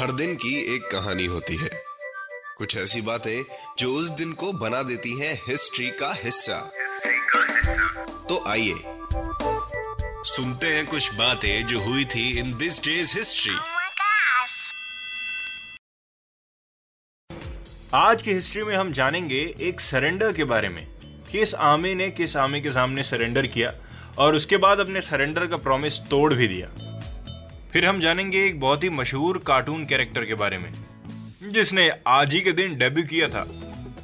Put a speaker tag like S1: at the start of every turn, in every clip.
S1: हर दिन की एक कहानी होती है। कुछ ऐसी बातें जो उस दिन को बना देती हैं हिस्ट्री का हिस्सा। तो आइए सुनते हैं कुछ बातें जो हुई थी इन दिस डेज़ हिस्ट्री!
S2: आज की हिस्ट्री में हम जानेंगे एक सरेंडर के बारे में। किस आर्मी ने किस आर्मी के सामने सरेंडर किया और उसके बाद अपने सरेंडर का प्रॉमिस तोड़ भी दिया। फिर हम जानेंगे एक बहुत ही मशहूर कार्टून कैरेक्टर के बारे में, जिसने आज ही के दिन डेब्यू किया था।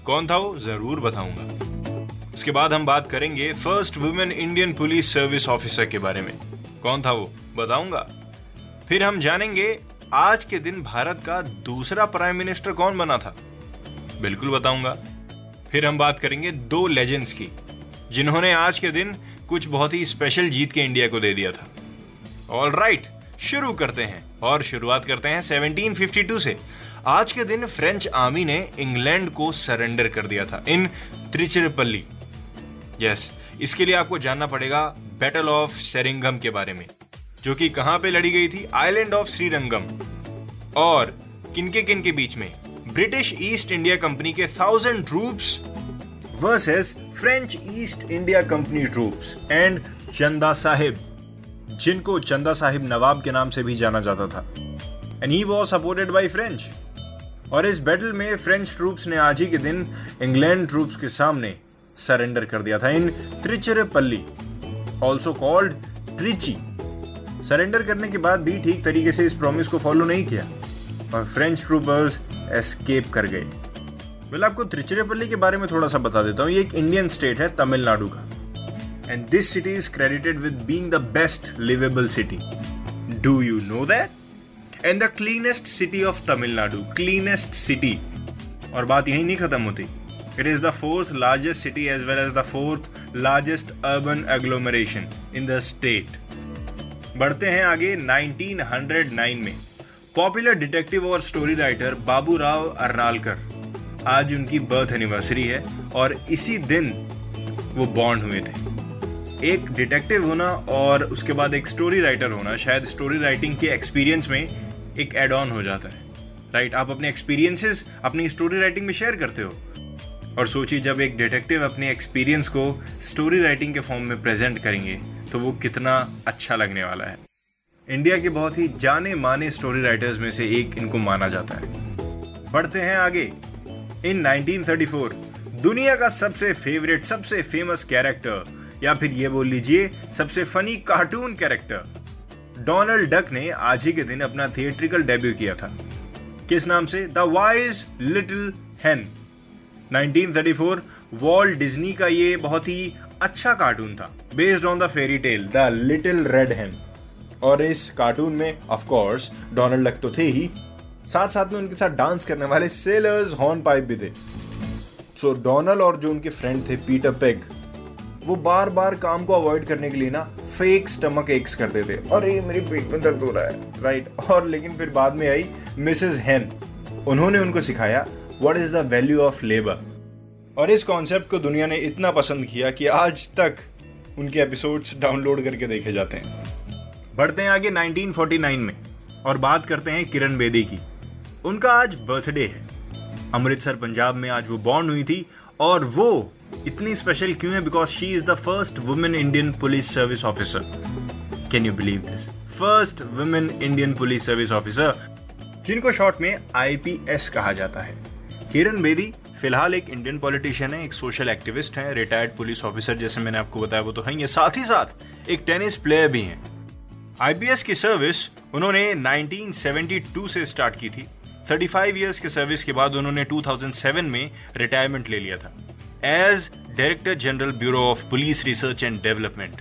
S2: कौन था वो? ज़रूर बताऊँगा। उसके बाद हम बात करेंगे first women Indian police service officer के बारे में। कौन था वो? बताऊँगा। फिर हम जानेंगे आज के दिन भारत का दूसरा प्राइम मिनिस्टर कौन बना था। बिल्कुल बताऊँगा। फिर हम बात करेंगे दो लेजेंड्स की, जिन्होंने आज के दिन कुछ बहुत ही स्पेशल जीत के इंडिया को दे दिया था। ऑल राइट शुरू करते हैं और शुरुआत करते हैं 1752 से। आज के दिन फ्रेंच आर्मी ने इंग्लैंड को सरेंडर कर दिया था इन त्रिचिरपल्ली यस इसके लिए आपको जानना पड़ेगा बैटल ऑफ़ सेरिंगम के बारे में, जो कि कहाँ पे लड़ी गई थी? आइलैंड ऑफ़ श्रीरंगम और किनके किन के बीच में? ब्रिटिश ईस्ट इंडिया कंपनी के thousand troops versus French East India Company troops and Chanda Sahib जिनको चंदा साहिब नवाब के नाम से भी जाना जाता था। And he was supported by French और इस बैटल में फ्रेंच ट्रूप्स ने आज ही के दिन इंग्लैंड ट्रूप्स के सामने सरेंडर कर दिया था। In Tiruchirappalli also called Trichy surrender करने के बाद भी ठीक तरीके से इस प्रॉमिस को फॉलो नहीं किया। और फ्रेंच ट्रूपर्स एस्केप कर गए। वेल आपको त्रिचिरापल्ली के बारे में थोड़ा सा बता देता हूँ। ये एक इंडियन स्टेट है तमिलनाडु का। And this city is credited with being the best liveable city do you know that and the cleanest city of Tamil Nadu cleanest city और बात यही नहीं खत्म होती. It is the fourth largest city as well as the fourth largest urban agglomeration in the state बढ़ते हैं आगे 1909 में. पॉपुलर डिटेक्टिव और स्टोरी राइटर बाबू राव अर्नालकर आज उनकी बर्थ एनिवर्सरी है और इसी दिन वो बॉन्ड हुए थे. एक डिटेक्टिव होना और उसके बाद एक स्टोरी राइटर होना, शायद स्टोरी राइटिंग के एक्सपीरियंस में एक एड ऑन हो जाता है। राइट आप अपने एक्सपीरियंसेस अपनी स्टोरी राइटिंग में शेयर करते हो और सोचिए जब एक डिटेक्टिव अपने एक्सपीरियंस को स्टोरी राइटिंग के फॉर्म में प्रेजेंट करेंगे तो वो कितना अच्छा लगने वाला है। इंडिया के बहुत ही जाने माने स्टोरी राइटर्स में से एक इनको माना जाता है। बढ़ते हैं आगे। इन 1934 दुनिया का सबसे फेवरेट सबसे फ़ेमस कैरेक्टर या फिर ये बोल लीजिए सबसे funny cartoon character Donald Duck ने आज ही के दिन अपना थिएट्रिकल डेब्यू किया था। किस नाम से? The wise little hen 1934 Walt Disney का ये बहुत ही अच्छा कार्टून था based on the fairy tale the little red hen और इस कार्टून में ऑफ़ कोर्स डोनाल्ड डक तो थे ही। साथ साथ में उनके साथ डांस करने वाले सेलर्स हॉर्न पाइप भी थे। सो so, डोनाल्ड और जो उनके फ्रेंड थे पीटर पेग वो बार बार काम को अवॉइड करने के लिए ना फेक स्टमक एक्स करते थे। अरे, मेरे पेट में दर्द हो रहा है। राइट और लेकिन फिर बाद में आई मिसेस हेन उन्होंने उनको सिखाया what is the value of labour और इस कॉन्सेप्ट को दुनिया ने इतना पसंद किया कि आज तक उनके एपिसोड्स डाउनलोड करके देखे जाते हैं। बढ़ते हैं आगे 1949 में और बात करते हैं किरण बेदी की। उनका आज बर्थडे है। अमृतसर, पंजाब में आज वो बॉर्न हुई थी और वो इतनी स्पेशल क्यों है? Because she is the first women Indian police service officer can you believe this first women Indian police service officer जिनको शॉर्ट में आईपीएस कहा जाता है। किरण बेदी फ़िलहाल एक इंडियन पॉलिटिशियन है, एक सोशल एक्टिविस्ट है रिटायर्ड पुलिस ऑफिसर जैसे मैंने आपको बताया, वो तो है ये साथ ही साथ एक टेनिस प्लेयर भी हैं। आईपीएस की सर्विस उन्होंने 1972 से स्टार्ट की थी। 35 इयर्स के सर्विस के बाद उन्होंने 2007 में रिटायरमेंट ले लिया था। As director general bureau of police research and development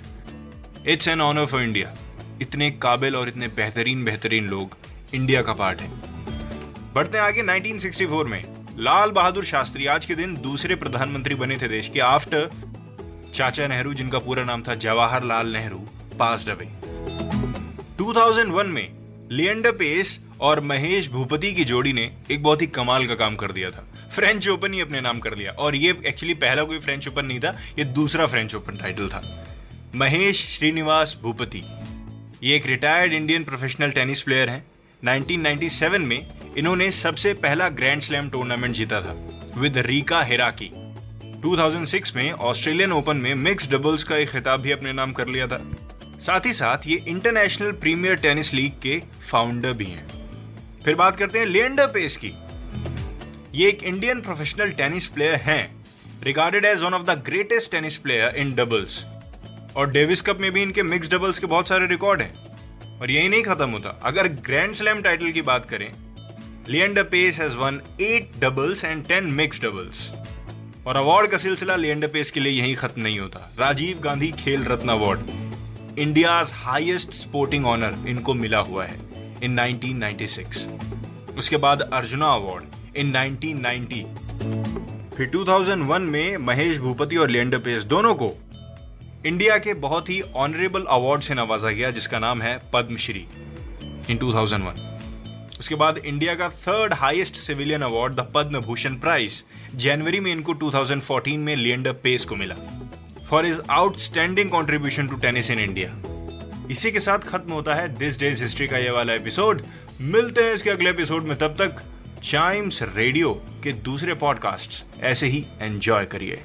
S2: it's an honour for India इतने काबिल और इतने बेहतरीन बेहतरीन लोग इंडिया का पार्ट है। बढ़ते आगे 1964 में। लाल बहादुर शास्त्री आज के दिन दूसरे प्रधानमंत्री बने थे देश के आफ्टर चाचा नेहरू, जिनका पूरा नाम था जवाहरलाल नेहरू पास अवे 2001 में लियंडर पेस और महेश भूपति की जोड़ी ने एक बहुत ही कमाल का काम कर दिया था। फ्रेंच ओपन ही अपने नाम कर लिया। और ये एक्चुअली पहला कोई फ्रेंच ओपन नहीं था, ये दूसरा फ्रेंच ओपन टाइटल था। महेश श्रीनिवास भूपति, ये एक retired Indian professional tennis player हैं। 1997 में इन्होंने सबसे पहला ग्रैंड स्लैम टूर्नामेंट जीता था विद रीका हिराकी 2006 में ऑस्ट्रेलियन ओपन में मिक्स डबल्स का एक खिताब भी अपने नाम कर लिया था। साथ ही साथ ये इंटरनेशनल प्रीमियर टेनिस लीग के फाउंडर भी हैं। फिर बात करते हैं लियंडर पेस की। ये एक इंडियन प्रोफेशनल टेनिस प्लेयर हैं regarded as one of the greatest tennis player in doubles और डेविस कप में भी इनके मिक्स डबल्स के बहुत सारे रिकॉर्ड हैं। और यही नहीं खत्म होता। अगर ग्रैंड स्लैम टाइटल की बात करें Leander Paes has one eight doubles and ten mix doubles और अवार्ड का सिलसिला लियंडर पेस के लिए यही खत्म नहीं होता। Rajiv Gandhi Khel Ratna award India highest sporting honour इनको मिला हुआ है इन 1996 उसके बाद अर्जुना अवार्ड इन 1990 फिर 2001 में महेश भूपति और लियंडर पेस दोनों को इंडिया के बहुत ही ऑनरेबल अवार्ड से नवाजा गया, जिसका नाम है पद्मश्री इन 2001 उसके बाद इंडिया का third highest civilian award the Padma Bhushan prize जनवरी में इनको 2014 में लियंडर पेस को मिला for is outstanding contribution to tennis in India इसी के साथ खत्म होता है दिस डेज़ हिस्ट्री का ये वाला एपिसोड मिलते हैं इसके अगले एपिसोड में, तब तक चाइम्स रेडियो के दूसरे पॉडकास्ट ऐसे ही एंजॉय करिए।